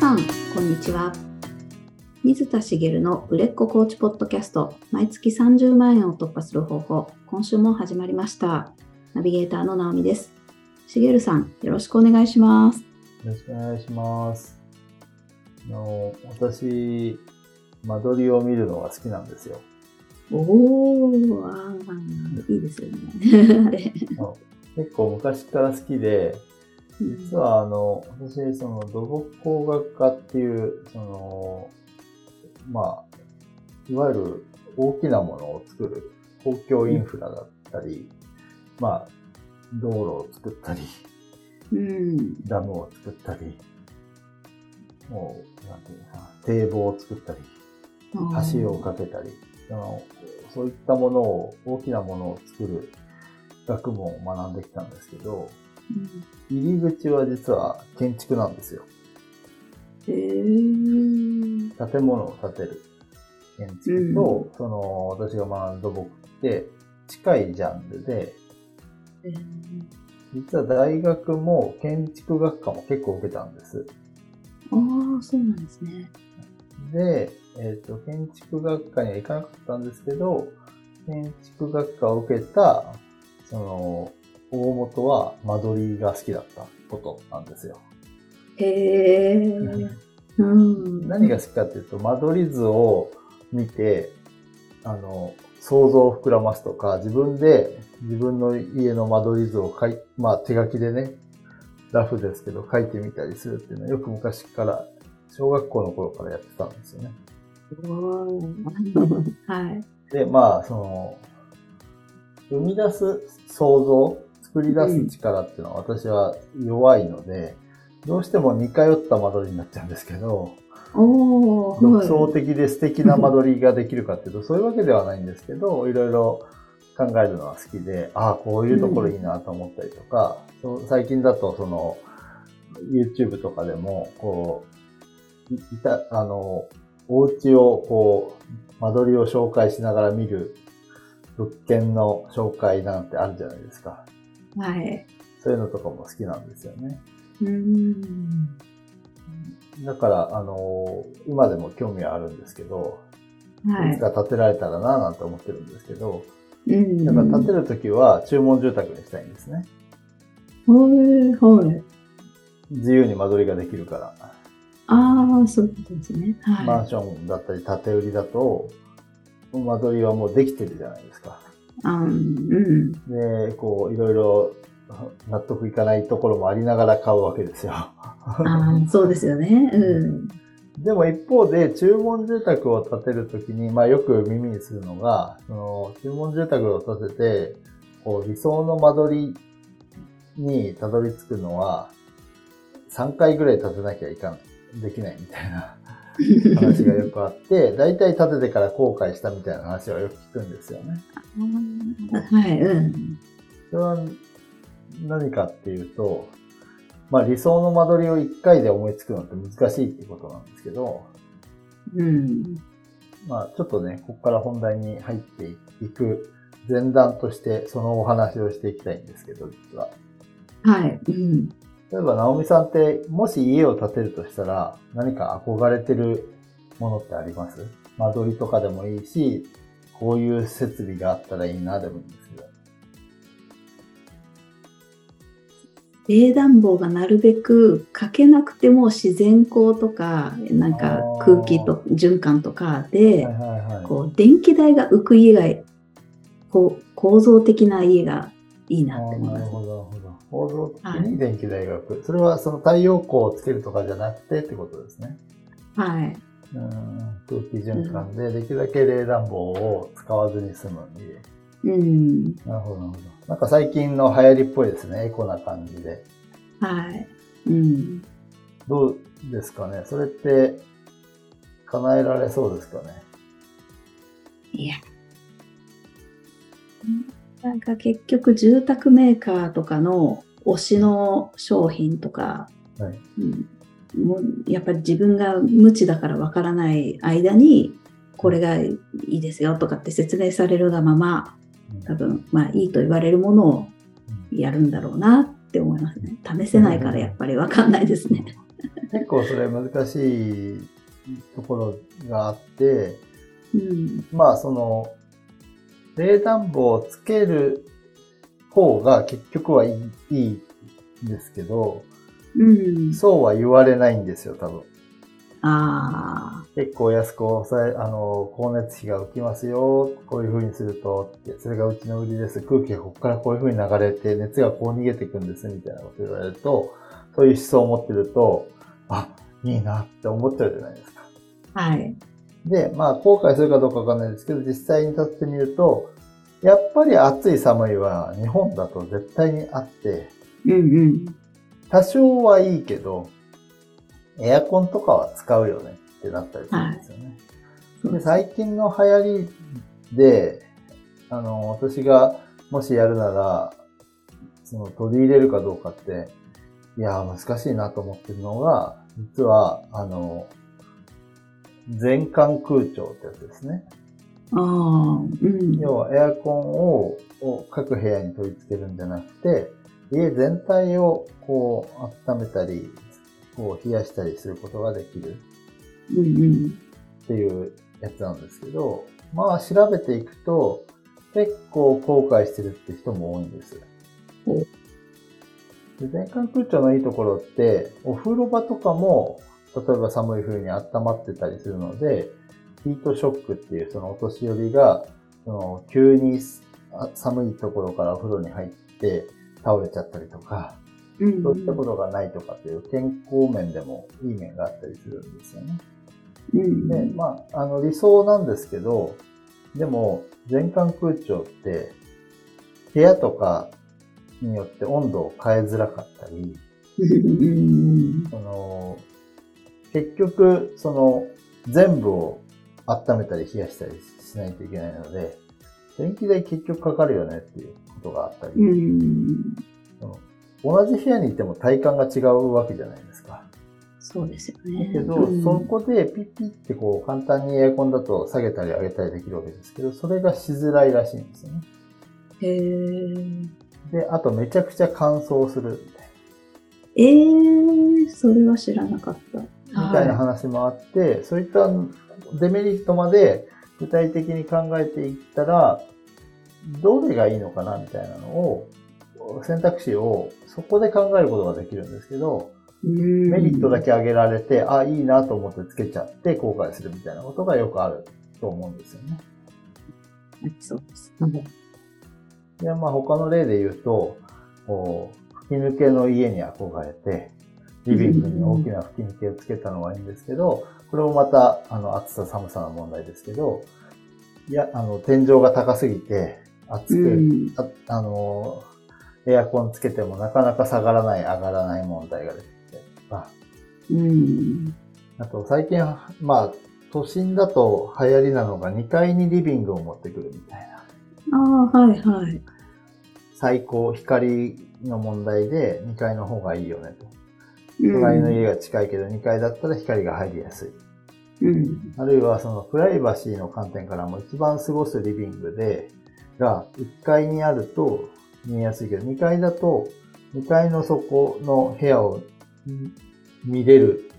さん、こんにちは。水田茂の売れっ子コーチポッドキャスト、毎月30万円を突破する方法、今週も始まりました。ナビゲーターの直美です。茂さん、よろしくお願いします。よろしくお願いします。あの、私、間取りを見るのが好きなんですよ。おー、あーいいですよね。結構昔から好きで、実はあの、私、その土木工学科っていう、その、まあ、いわゆる大きなものを作る公共インフラだったり、まあ、道路を作ったり、うん、ダムを作ったり、もう、なんていうのかな、堤防を作ったり、橋を架けたり、あのそういったものを、大きなものを作る学問を学んできたんですけど、うん入り口は実は建築なんですよ。へー建物を建てる建築と、その、私が学んだ土木って近いジャンルで、えー実は大学も建築学科も結構受けたんです。ああ、そうなんですね。で、えっ、と、建築学科には行かなかったんですけど、建築学科を受けた、その、大元は間取りが好きだったことなんですよ。へえ。うん。何が好きかっていうと、間取り図を見て、あの、想像を膨らますとか、自分で自分の家の間取り図を書い、まあ手書きでね、ラフですけど書いてみたりするっていうのはよく昔から、小学校の頃からやってたんですよね。はい。で、まあ、その、生み出す想像、作り出す力っていうのは私は弱いので、どうしても似通った間取りになっちゃうんですけど、独創的で素敵な間取りができるかっていうと、そういうわけではないんですけど、いろいろ考えるのは好きで、ああ、こういうところいいなと思ったりとか、最近だとその、YouTube とかでも、こう、いいた、あの、お家をこう、間取りを紹介しながら見る物件の紹介なんてあるじゃないですか。はい。そういうのとかも好きなんですよね。うん。だから、あの、今でも興味はあるんですけど、はいい。つか建てられたらなぁなんて思ってるんですけど、うん。だから建てるときは注文住宅にしたいんですね。はい、はい。自由に間取りができるから。ああ、そういうことですね。はマンションだったり建て売りだと、間取りはもうできてるじゃないですか。うん。で、こう、いろいろ納得いかないところもありながら買うわけですよ。ああ、そうですよね。うん。でも一方で、注文住宅を建てるときに、まあよく耳にするのが、その注文住宅を建てて、こう理想の間取りにたどり着くのは、3回ぐらい建てなきゃいかん、できないみたいな話がよくあって、大体建ててから後悔したみたいな話はよく聞くんですよね。はい、うん。それは何かっていうと、まあ理想の間取りを1回で思いつくのって難しいっていうことなんですけど、うん。まあちょっとね、ここから本題に入っていく前段としてそのお話をしていきたいんですけど、実は。はい。うん。例えば、直美さんって、もし家を建てるとしたら、何か憧れてるものってあります？間取りとかでもいいし、こういう設備があったらいいなでもいいんですけど。冷暖房がなるべくかけなくても自然光とか、なんか空気と循環とかで、はいはいはい。こう電気代が浮く家がこう構造的な家がいいなあって思います。構造的はいに電気代が浮く。それはその太陽光をつけるとかじゃなくてってことですね。はい。うん空気循環で、できるだけ冷暖房を使わずに済む家。うん。なるほど、なるほど。なんか最近の流行りっぽいですね。エコな感じで。はい。うん。どうですかね？それって、叶えられそうですかね？いや。なんか結局住宅メーカーとかの推しの商品とか、はい。うん、もうやっぱり自分が無知だからわからない間にこれがいいですよとかって説明されるがまま多分まあいいと言われるものをやるんだろうなって思いますね。試せないからやっぱりわかんないですね。結構それ難しいところがあって、うん。まあその、冷暖房をつける方が結局はいいいいんですけど、うん。そうは言われないんですよ、多分。ああ。結構安く抑え、あの、光熱費が浮きますよ。こういう風にするとって、それがうちの売りです。空気がここからこういう風に流れて、熱がこう逃げていくんです、みたいなこと言われると、そういう思想を持ってると、あ、いいなって思っちゃうじゃないですか。はい。で、まあ、後悔するかどうかわかんないですけど、実際に立ってみると、やっぱり暑い寒いは日本だと絶対にあって、うんうん。多少はいいけど、エアコンとかは使うよねってなったりするんですよね。で最近の流行りで、あの、私がもしやるなら、その取り入れるかどうかって、いやー、難しいなと思ってるのが、実は、あの、全館空調ってやつですね。ああ。うん。要はエアコンをを各部屋に取り付けるんじゃなくて、家全体をこう温めたり、こう冷やしたりすることができるうんうん。っていうやつなんですけど、まあ調べていくと結構後悔してるって人も多いんです。おで全館空調のいいところって、お風呂場とかも、例えば寒い冬に温まってたりするので、ヒートショックっていうそのお年寄りが、その急にあ寒いところからお風呂に入って倒れちゃったりとか、うんそういったことがないとかっていう健康面でもいい面があったりするんですよね。うん。で、まあ、あの理想なんですけど、でも全館空調って部屋とかによって温度を変えづらかったり、うん。その結局、その全部を温めたり冷やしたりしないといけないので、電気代結局かかるよねっていうことがあったり、うん。同じ部屋にいても体感が違うわけじゃないですか。そうですよだね。けど、うんそこでピッピッってこう簡単にエアコンだと下げたり上げたりできるわけですけど、それがしづらいらしいんですよね。へえ。で、あとめちゃくちゃ乾燥するみたいええそれは知らなかった。な、みたいな話もあって、そういったデメリットまで具体的に考えていったら、どれがいいのかなみたいなのを、選択肢をそこで考えることができるんですけど、メメリットだけ挙げられて、あ、いいなと思ってつけちゃって後悔するみたいなことがよくあると思うんですよね。そうです。うんで、まあ他の例で言うと、こう、吹き抜けの家に憧れて、リビングに大きな吹き抜けをつけたのはいいんですけど、これもまた、あの、暑さ寒さの問題ですけど、いや、あの、天井が高すぎて、暑く、うんああの、エアコンつけてもなかなか下がらない、上がらない問題が出てきたりとか、うん。あと最近、まあ、都心だと流行りなのが2階にリビングを持ってくるみたいな。ああ、はいはい。最高、光の問題で2階の方がいいよねと。うん隣の家が近いけど2階だったら光が入りやすい。うん。あるいはそのプライバシーの観点からも一番過ごすリビングで、が1階にあると見えやすいけど、2階だと2階の底の部屋を見れる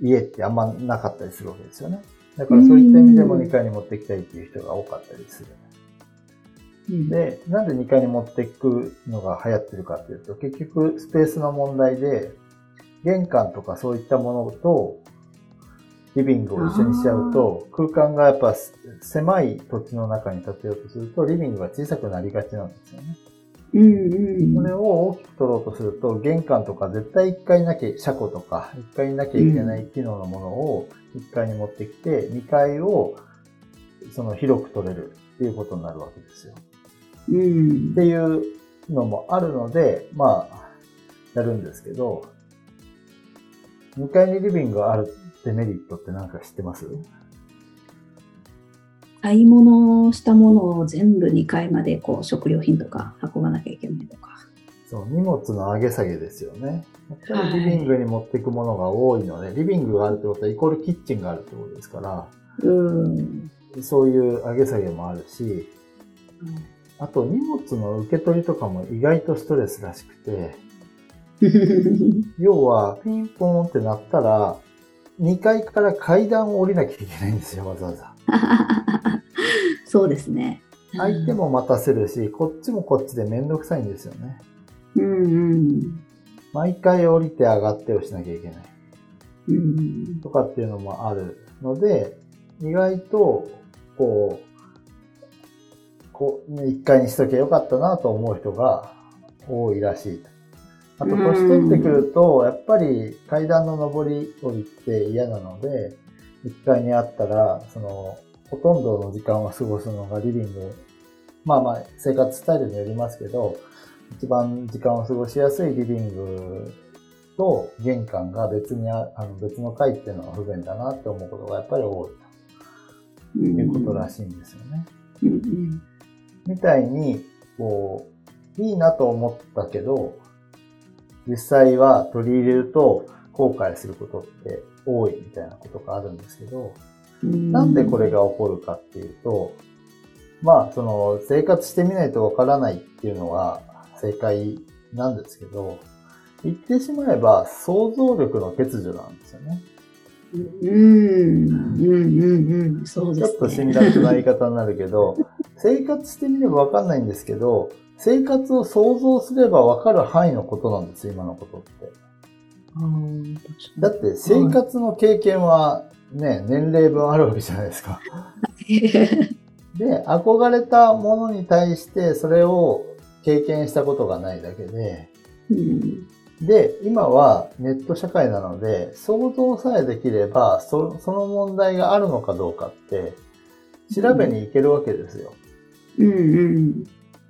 家ってあんまなかったりするわけですよね。だからそういった意味でも2階に持ってきたいっていう人が多かったりする。うん、で、なんで2階に持っていくのが流行ってるかっていうと、結局スペースの問題で、玄関とかそういったものと、リビングを一緒にしちゃうと、空間がやっぱ狭い土地の中に建てようとすると、リビングが小さくなりがちなんですよね。うんうん。それを大きく取ろうとすると、玄関とか絶対1階になきゃ、車庫とか1階になきゃいけない機能のものを1階に持ってきて、2階をその広く取れるっていうことになるわけですよ。うんっ。ていうのもあるので、まあ、やるんですけど、2階にリビングがあるデメリットって何か知ってます？買い物したものを全部2階までこう食料品とか運ばなきゃいけないとか。そう、荷物の上げ下げですよね。やっぱはいりリビングに持っていくものが多いので、リビングがあるってことはイコールキッチンがあるってことですから、うん。そういう上げ下げもあるし、あと荷物の受け取りとかも意外とストレスらしくて、要は、ピンポンってなったら、2階から階段を降りなきゃいけないんですよ、わざわざ。そうですね。相手も待たせるし、こっちもこっちでめんどくさいんですよね。うんうん。毎回降りて上がってをしなきゃいけない。うんとかっていうのもあるので、意外と、こう、こう、ね、1階にしときゃよかったなと思う人が多いらしい。あと、年取ってくると、やっぱり階段の上り下りって嫌なので、1階にあったら、その、ほとんどの時間を過ごすのがリビング。まあまあ、生活スタイルによりますけど、一番時間を過ごしやすいリビングと玄関が別にあ、あの別の階っていうのは不便だなって思うことがやっぱり多いということらしいんですよね。うんうんみたいに、こう、いいなと思ったけど、実際は取り入れると後悔することって多いみたいなことがあるんですけど、うんなんでこれが起こるかっていうと、まあ、その、生活してみないとわからないっていうのが正解なんですけど、言ってしまえば想像力の欠如なんですよね。うんうんうんうんそうですね。ちょっと辛辣な言い方になるけど、生活してみればわかんないんですけど、生活を想像すればわかる範囲のことなんですよ、今のことって。だって生活の経験はね、年齢分あるわけじゃないですか。で、憧れたものに対してそれを経験したことがないだけで、うんで、今はネット社会なので、想像さえできれば、そその問題があるのかどうかって、調べに行けるわけですよ。うんうん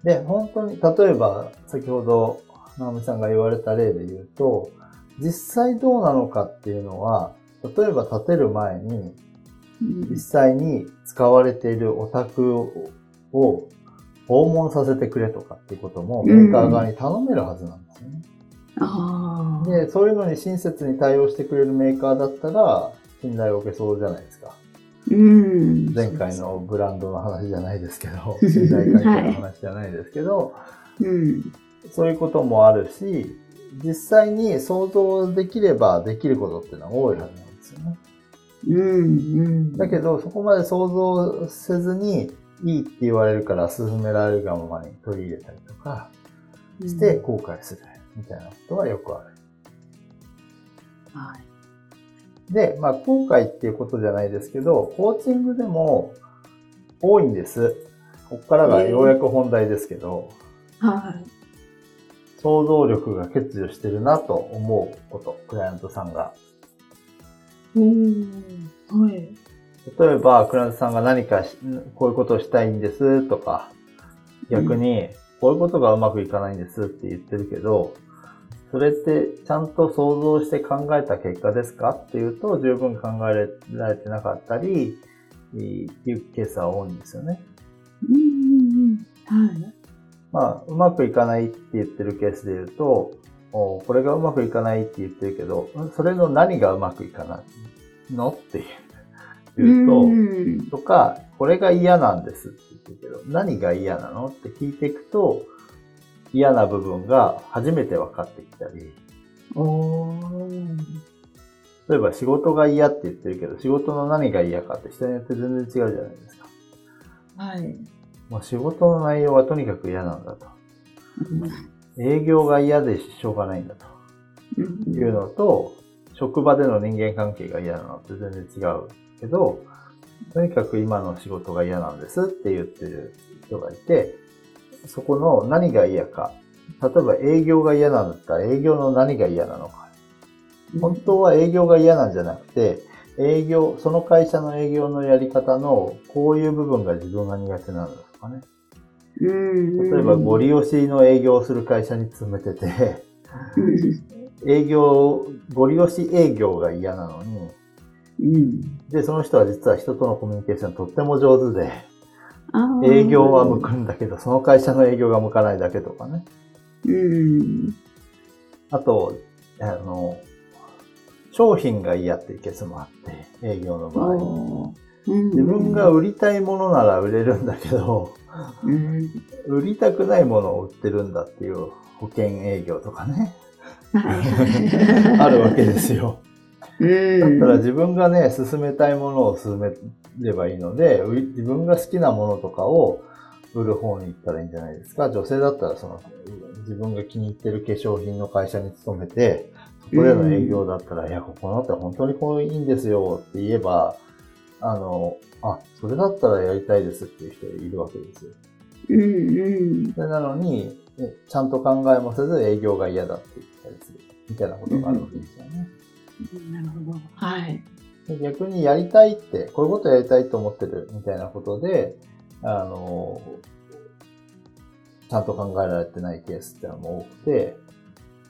で、本当に、例えば、先ほど、直美さんが言われた例で言うと、実際どうなのかっていうのは、例えば建てる前に、実際に使われているお宅をを訪問させてくれとかっていうこともメーカー側に頼めるはずなんですよね。ああ。で、そういうのに親切に対応してくれるメーカーだったら、信頼を受けそうじゃないですか。うん。前回のブランドの話じゃないですけど、信頼関係の話じゃないですけど、うん。そういうこともあるし、実際に想像できればできることっていうのは多いはずなんですよね。うん。うん。だけど、そこまで想像せずに、いいって言われるから進められるがままに取り入れたりとかして後悔するみたいなことはよくある。はい。で、まあ、後悔っていうことじゃないですけど、コーチングでも多いんです。ここからがようやく本題ですけど、はい。想像力が欠如してるなと思うこと、クライアントさんが。おーはい。例えば、クライアントさんが何かしこういうことをしたいんですとか、逆に、こういうことがうまくいかないんですって言ってるけど、それってちゃんと想像して考えた結果ですかっていうと、十分考えられてなかったり、っていうケースは多いんですよね。うんうんうん。はい。まあ、うまくいかないって言ってるケースで言うと、おこれがうまくいかないって言ってるけど、それの何がうまくいかないのっていう言うと、うんとか、これが嫌なんですって言ってるけど、何が嫌なのって聞いていくと、嫌な部分が初めて分かってきたり、例えば仕事が嫌って言ってるけど、仕事の何が嫌かって人によって全然違うじゃないですか。はい。もう仕事の内容はとにかく嫌なんだと。営業が嫌でしょうがないんだとうんいうのと、職場での人間関係が嫌なのって全然違うけど、とにかく今の仕事が嫌なんですって言ってる人がいて、そこの何が嫌か。例えば営業が嫌なんだったら営業の何が嫌なのか。本当は営業が嫌なんじゃなくて、営業、その会社の営業のやり方のこういう部分が自分が苦手なんだとかね。うん例えばゴリ押しの営業をする会社に勤めてて、うん営業、ゴリ押し営業が嫌なのに、うんで、その人は実は人とのコミュニケーションとっても上手で、営業は向くんだけど、その会社の営業が向かないだけとかね。うんあと、あの、商品が嫌っていうケースもあって、営業の場合。自分が売りたいものなら売れるんだけど、うん売りたくないものを売ってるんだっていう保険営業とかね。はい。あるわけですよ。うん。だったら自分がね、進めたいものを進めればいいので、う自分が好きなものとかを売る方に行ったらいいんじゃないですか。女性だったらその、自分が気に入ってる化粧品の会社に勤めて、そこでの営業だったら、いや、ここのって本当にこういいんですよって言えば、あの、あ、それだったらやりたいですっていう人がいるわけですよ。うんうん。でなのに、ねちゃんと考えもせず営業が嫌だって言ったりする。みたいなことがあるわけですよね。なるほど。はい。で逆にやりたいって、こういうことやりたいと思ってるみたいなことで、あの、ちゃんと考えられてないケースってのも多くて、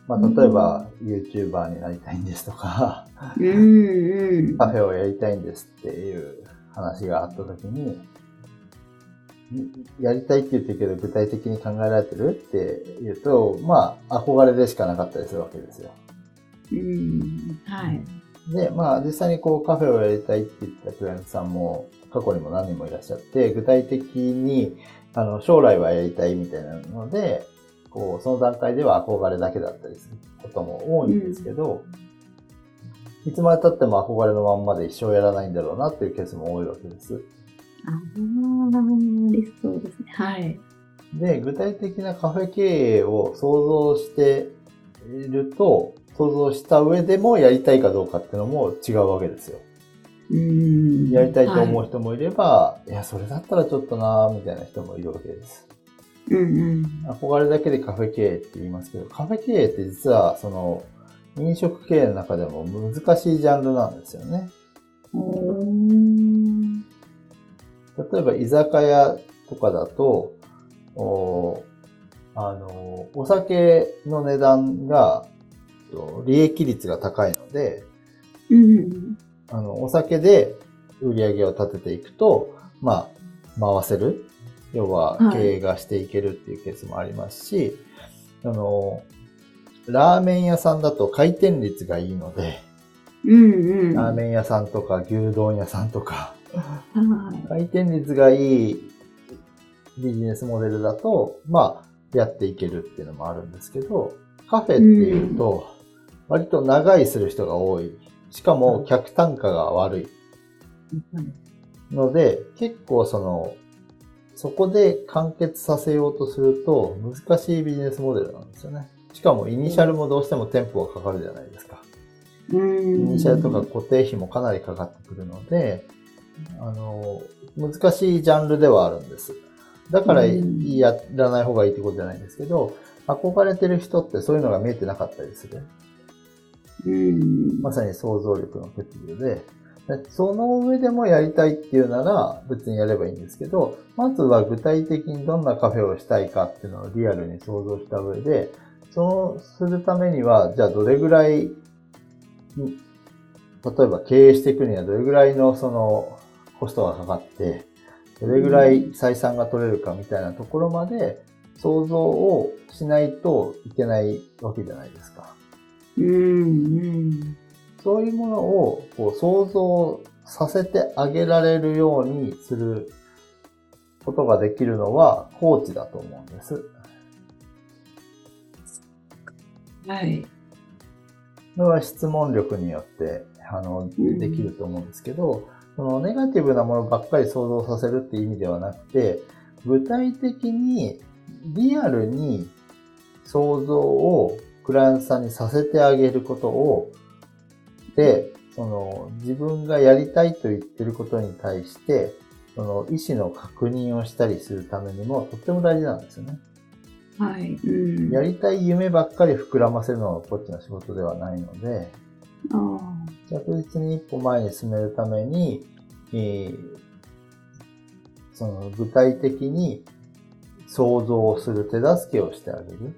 まあ、例えば、YouTuber になりたいんですとか、うんうん。カフェをやりたいんですっていう話があったときに、やりたいって言ってるけど具体的に考えられてるって言うと、まあ、憧れでしかなかったりするわけですよ。うん。はい。で、まあ実際にこうカフェをやりたいって言ったクライアントさんも過去にも何人もいらっしゃって、具体的にあの将来はやりたいみたいなので、こうその段階では憧れだけだったりすることも多いんですけど、いつまで経っても憧れのまんまで一生やらないんだろうなっていうケースも多いわけです。ああ、理想ですね。はい。で、具体的なカフェ経営を想像していると、想像した上でもやりたいかどうかっていうのも違うわけですよ。うん。やりたいと思うは人もいれば、い、や、それだったらちょっとなーみたいな人もいるわけです。い。うんうん。憧れだけでカフェ経営って言いますけど、カフェ経営って実は、その、飲食経営の中でも難しいジャンルなんですよね。例えば、居酒屋とかだと、おあの、お酒の値段が、と利益率が高いので、うん。あの、お酒で売り上げを立てていくと、まあ、回せる。要ははい経営がしていけるっていうケースもありますし、あの、ラーメン屋さんだと回転率がいいので、うんうん。ラーメン屋さんとか牛丼屋さんとか、はい。回転率がいいビジネスモデルだと、まあ、やっていけるっていうのもあるんですけど、カフェっていうと、割と長居する人が多い。しかも客単価が悪い。ので、結構その、そこで完結させようとすると難しいビジネスモデルなんですよね。しかもイニシャルもどうしても店舗がかかるじゃないですか。うん。イニシャルとか固定費もかなりかかってくるので、あの、難しいジャンルではあるんです。だからうんやらない方がいいってことじゃないんですけど、憧れてる人ってそういうのが見えてなかったりする。まさに想像力の欠如で、その上でもやりたいっていうなら別にやればいいんですけど、まずは具体的にどんなカフェをしたいかっていうのをリアルに想像した上で、そうするためには、じゃあどれぐらい、例えば経営していくにはどれぐらいのそのコストがかかって、どれぐらい採算が取れるかみたいなところまで想像をしないといけないわけじゃないですか。うん。うん。そういうものをこう想像させてあげられるようにすることができるのはコーチだと思うんです。はい。それは質問力によってあのうんできると思うんですけど、そのネガティブなものばっかり想像させるっていう意味ではなくて、具体的にリアルに想像をクライアントさんにさせてあげることを、で、その自分がやりたいと言ってることに対して、その意思の確認をしたりするためにもとっても大事なんですよね。はい。うん。やりたい夢ばっかり膨らませるのがこっちの仕事ではないので、ああ。着実に一歩前に進めるために、えーその具体的に想像をする手助けをしてあげる。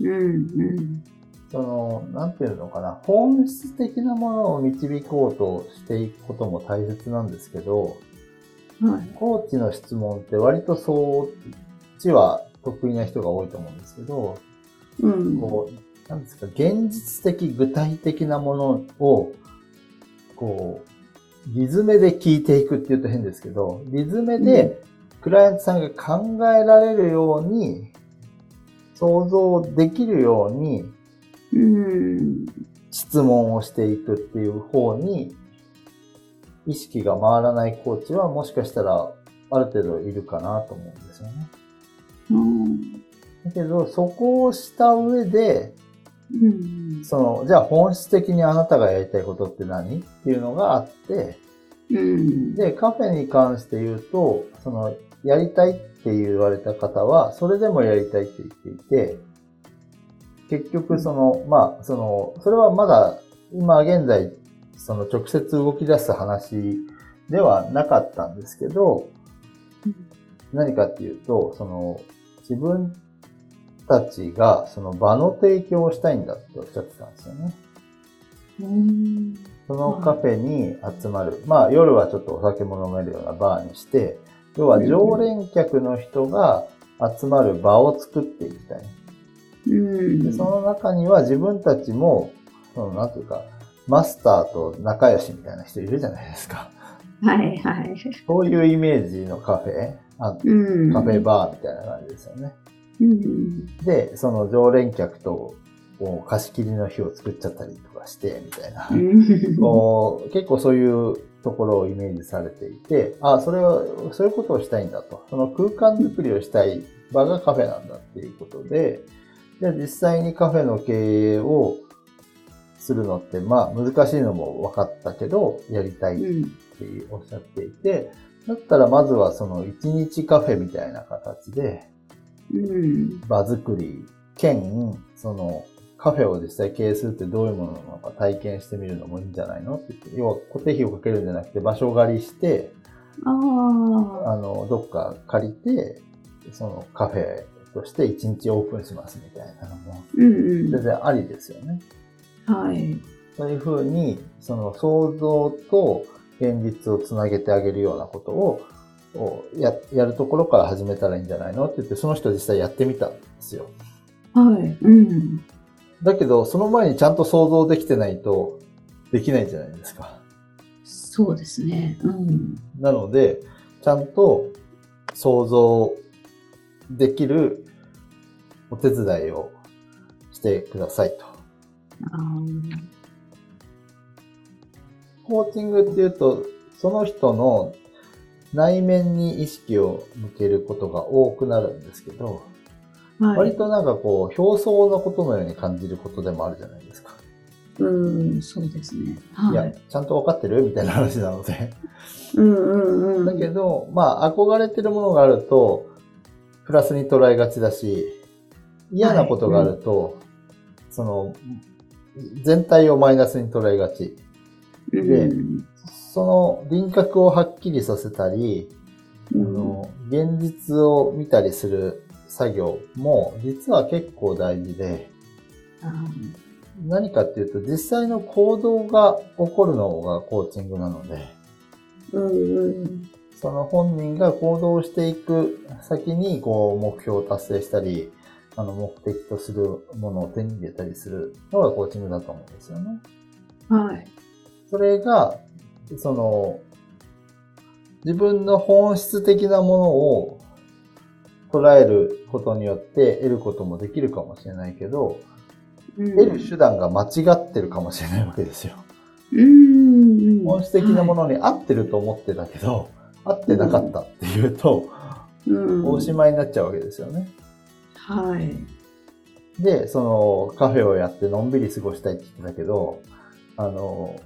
うん。うん。その、なんていうのかな、本質的なものを導こうとしていくことも大切なんですけど、はい。コーチの質問って割とそっちは得意な人が多いと思うんですけど、うん。こう、なんですか、現実的、具体的なものを、こう、リズメで聞いていくって言うと変ですけど、リズメで、クライアントさんが考えられるように、想像できるように、うん。質問をしていくっていう方に、意識が回らないコーチはもしかしたらある程度いるかなと思うんですよね。うん。だけど、そこをした上で、うん。その、じゃあ本質的にあなたがやりたいことって何っていうのがあって、うん。で、カフェに関して言うと、その、やりたいって言われた方は、それでもやりたいって言っていて、結局その、まあ、その、それはまだ、今現在、その直接動き出す話ではなかったんですけど、何かっていうと、その、自分たちがその場の提供をしたいんだっておっしゃってたんですよね。うん。そのカフェに集まる。まあ夜はちょっとお酒も飲めるようなバーにして、要は常連客の人が集まる場を作っていきたい。うん。でその中には自分たちも、そのなんていうか、マスターと仲良しみたいな人いるじゃないですか。はいはい。そういうイメージのカフェ、あうん。カフェバーみたいな感じですよね。うん。で、その常連客と貸し切りの日を作っちゃったりとかして、みたいな。結構そういうところをイメージされていて、あ、それは、そういうことをしたいんだと。その空間づくりをしたい場がカフェなんだっていうことで、で、実際にカフェの経営をするのって、まあ難しいのも分かったけど、やりたいっておっしゃっていて、だったらまずはその一日カフェみたいな形で、うん。場作り兼、そのカフェを実際経営するってどういうものなのか体験してみるのもいいんじゃないのって言って、要は固定費をかけるんじゃなくて場所借りして、あの、どっか借りて、そのカフェとして一日オープンしますみたいなのも。全然ありですよね。はい。そういうふうに、その想像と現実をつなげてあげるようなことを、をや、やるところから始めたらいいんじゃないのって言って、その人実際やってみたんですよ。はい。うん。だけど、その前にちゃんと想像できてないと、できないじゃないですか。そうですね。うん。なので、ちゃんと想像できるお手伝いをしてくださいと。コーチングっていうと、その人の内面に意識を向けることが多くなるんですけど、はい。割となんかこう、表層のことのように感じることでもあるじゃないですか。うん、そうですね。いやはい。、ちゃんと分かってるみたいな話なので。うんうんうん。だけど、まあ、憧れてるものがあると、プラスに捉えがちだし、嫌なことがあると、その、全体をマイナスに捉えがち。うん、でその輪郭をはっきりさせたり、あうん、の、現実を見たりする作業も、実は結構大事で、あ何かっていうと、実際の行動が起こるのがコーチングなので、うん。その本人が行動していく先に、こう、目標を達成したり、あの、目的とするものを手に入れたりするのがコーチングだと思うんですよね。はい。それが、その、自分の本質的なものを捉えることによって得ることもできるかもしれないけど、うん得る手段が間違ってるかもしれないわけですよ。うんうん。本質的なものに合ってると思ってたけど、合ってなかったっていうと、うん。おしまいになっちゃうわけですよね。はい。で、そのカフェをやってのんびり過ごしたいって言ってたけど、あの、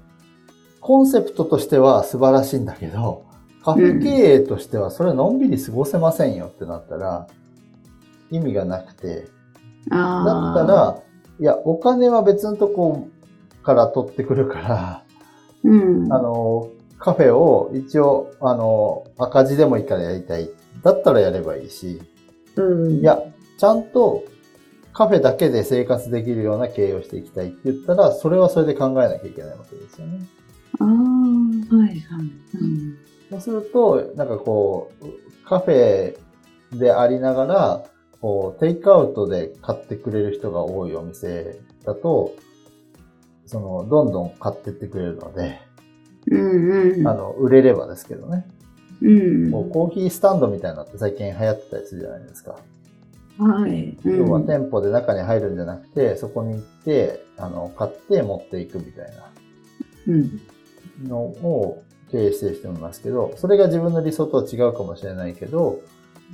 コンセプトとしては素晴らしいんだけど、カフェ経営としてはそれのんびり過ごせませんよってなったら、意味がなくて、だ。ったら、いや、お金は別のとこから取ってくるから、うん。あの、カフェを一応、あの、赤字でもいいからやりたい。だったらやればいいし、うん。いや、ちゃんとカフェだけで生活できるような経営をしていきたいって言ったら、それはそれで考えなきゃいけないわけですよね。ああ、はいはい。うん。そうすると、なんかこう、カフェでありながら、こう、テイクアウトで買ってくれる人が多いお店だと、その、どんどん買ってってくれるので、うんうん。あの、売れればですけどね。うん。コーヒースタンドみたいなのって最近流行ってたりするじゃないですか。はい。うん要は店舗で中に入るんじゃなくて、そこに行って、あの、買って持っていくみたいうん。なのを経営してる人もいますけど、それが自分の理想とは違うかもしれないけど、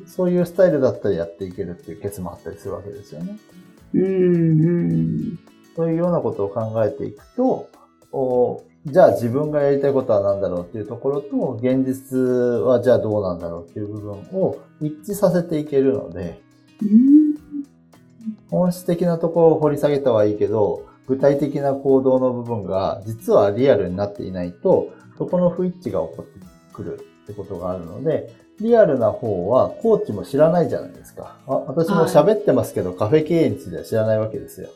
そういうスタイルだったらやっていけるっていうケツもあったりするわけですよね。うん。うん。そういうようなことを考えていくと、おじゃあ自分がやりたいことは何だろうっていうところと、現実はじゃあどうなんだろうっていう部分を一致させていけるので、うん。本質的なところを掘り下げたはいいけど、具体的な行動の部分が実はリアルになっていないと、そこの不一致が起こってくるってことがあるので、リアルな方はコーチも知らないじゃないですか。あ私も喋ってますけど、カフェ経営については知らないわけですよ。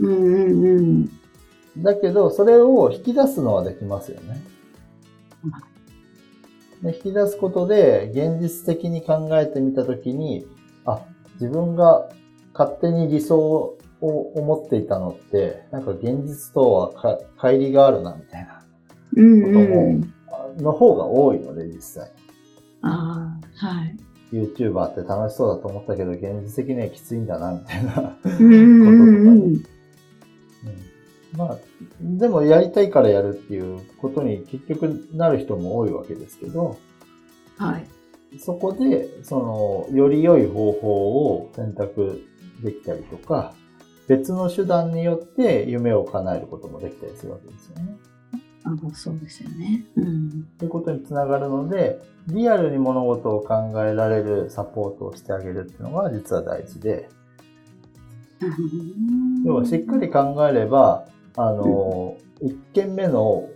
うん。うん。だけど、それを引き出すのはできますよね。で引き出すことで、現実的に考えてみたときに、あ、自分が勝手に理想を思っていたのって、なんか現実とはか乖離があるな、みたいな、うん。うん。の方が多いので、実際。ああ、はい。YouTuber って楽しそうだと思ったけど、現実的にはきついんだな、みたいな。うん。うん。うんまあ、でもやりたいからやるっていうことに結局なる人も多いわけですけど、はい。そこで、その、より良い方法を選択できたりとか、別の手段によって夢を叶えることもできたりするわけですよね。あの、そうですよね。うん。ということにつながるので、リアルに物事を考えられるサポートをしてあげるっていうのが実は大事で、要はしっかり考えれば、あの、一軒目の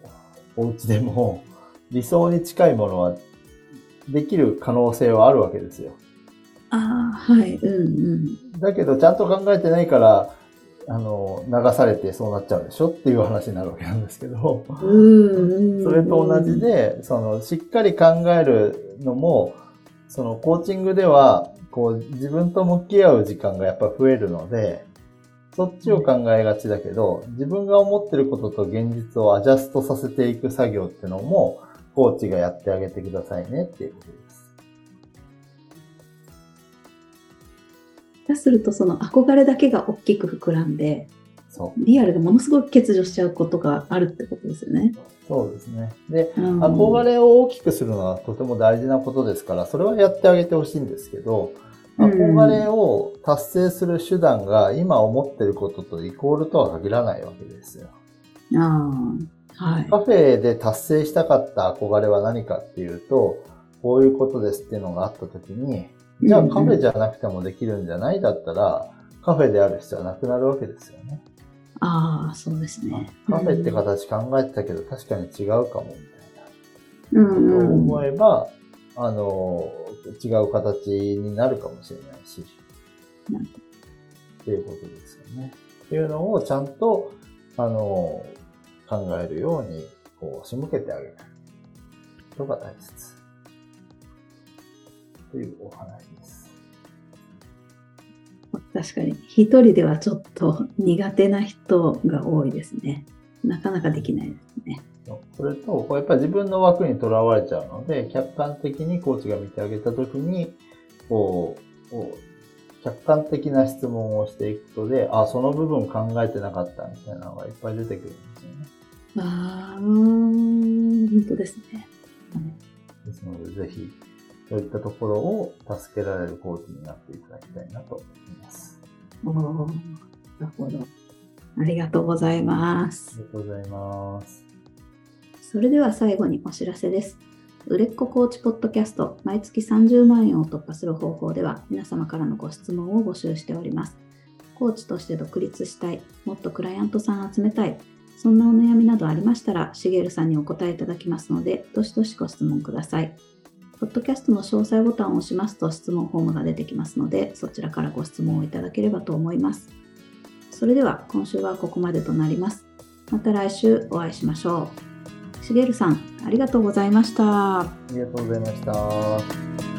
お家でも理想に近いものはできる可能性はあるわけですよ。ああ、はい。うん。だけどちゃんと考えてないから、あの、流されてそうなっちゃうでしょっていう話になるわけなんですけど。それと同じ。で、その、しっかり考えるのも、その、コーチングでは、こう、自分と向き合う時間がやっぱ増えるので、そっちを考えがちだけど、自分が思ってることと現実をアジャストさせていく作業っていうのも、コーチがやってあげてくださいねっていうことです。だすると、その憧れだけが大きく膨らんで。リアルでものすごく欠如しちゃうことがあるってことですよね。そうですね。で、うん憧れを大きくするのはとても大事なことですから、それはやってあげてほしいんですけど、うん憧れを達成する手段が今思ってることとイコールとは限らないわけですよ。ああ、はい。カフェで達成したかった憧れは何かっていうと、こういうことですっていうのがあった時に、じゃあカフェじゃなくてもできるんじゃない？だったら、カフェである必要はなくなるわけですよね。ああ、そうですね。カフェって形考えてたけど確かに違うかもみたいな。うんとうん。思えば、あの、違う形になるかもしれないし、うんっていうことですよね。っていうのをちゃんと、あの、考えるように、こう、仕向けてあげることが大切。というお話です。確かに、一人ではちょっと苦手な人が多いですね。なかなかできないですね。それと、こうやっぱり自分の枠にとらわれちゃうので、客観的にコーチが見てあげたときに、こう、こう客観的な質問をしていくことで、あ、その部分考えてなかったみたいなのがいっぱい出てくるんですよね。ああ、本当ですね。ですので、ぜひ、そういったところを助けられるコーチになっていただきたいなと思います。なるほど。ありがとうございますあ。りがとうございます。それでは最後にお知らせです。売れっ子コーチポッドキャスト毎月30万円を突破する方法では皆様からのご質問を募集しております。コーチとして独立したい、もっとクライアントさん集めたい、そんなお悩みなどありましたら、しげるさんにお答えいただきますので、どしどしご質問ください。ポッドキャストの詳細ボタンを押しますと質問フォームが出てきますので、そちらからご質問をいただければと思います。それでは今週はここまでとなります。また来週お会いしましょう。しげるさん、ありがとうございました。ありがとうございました。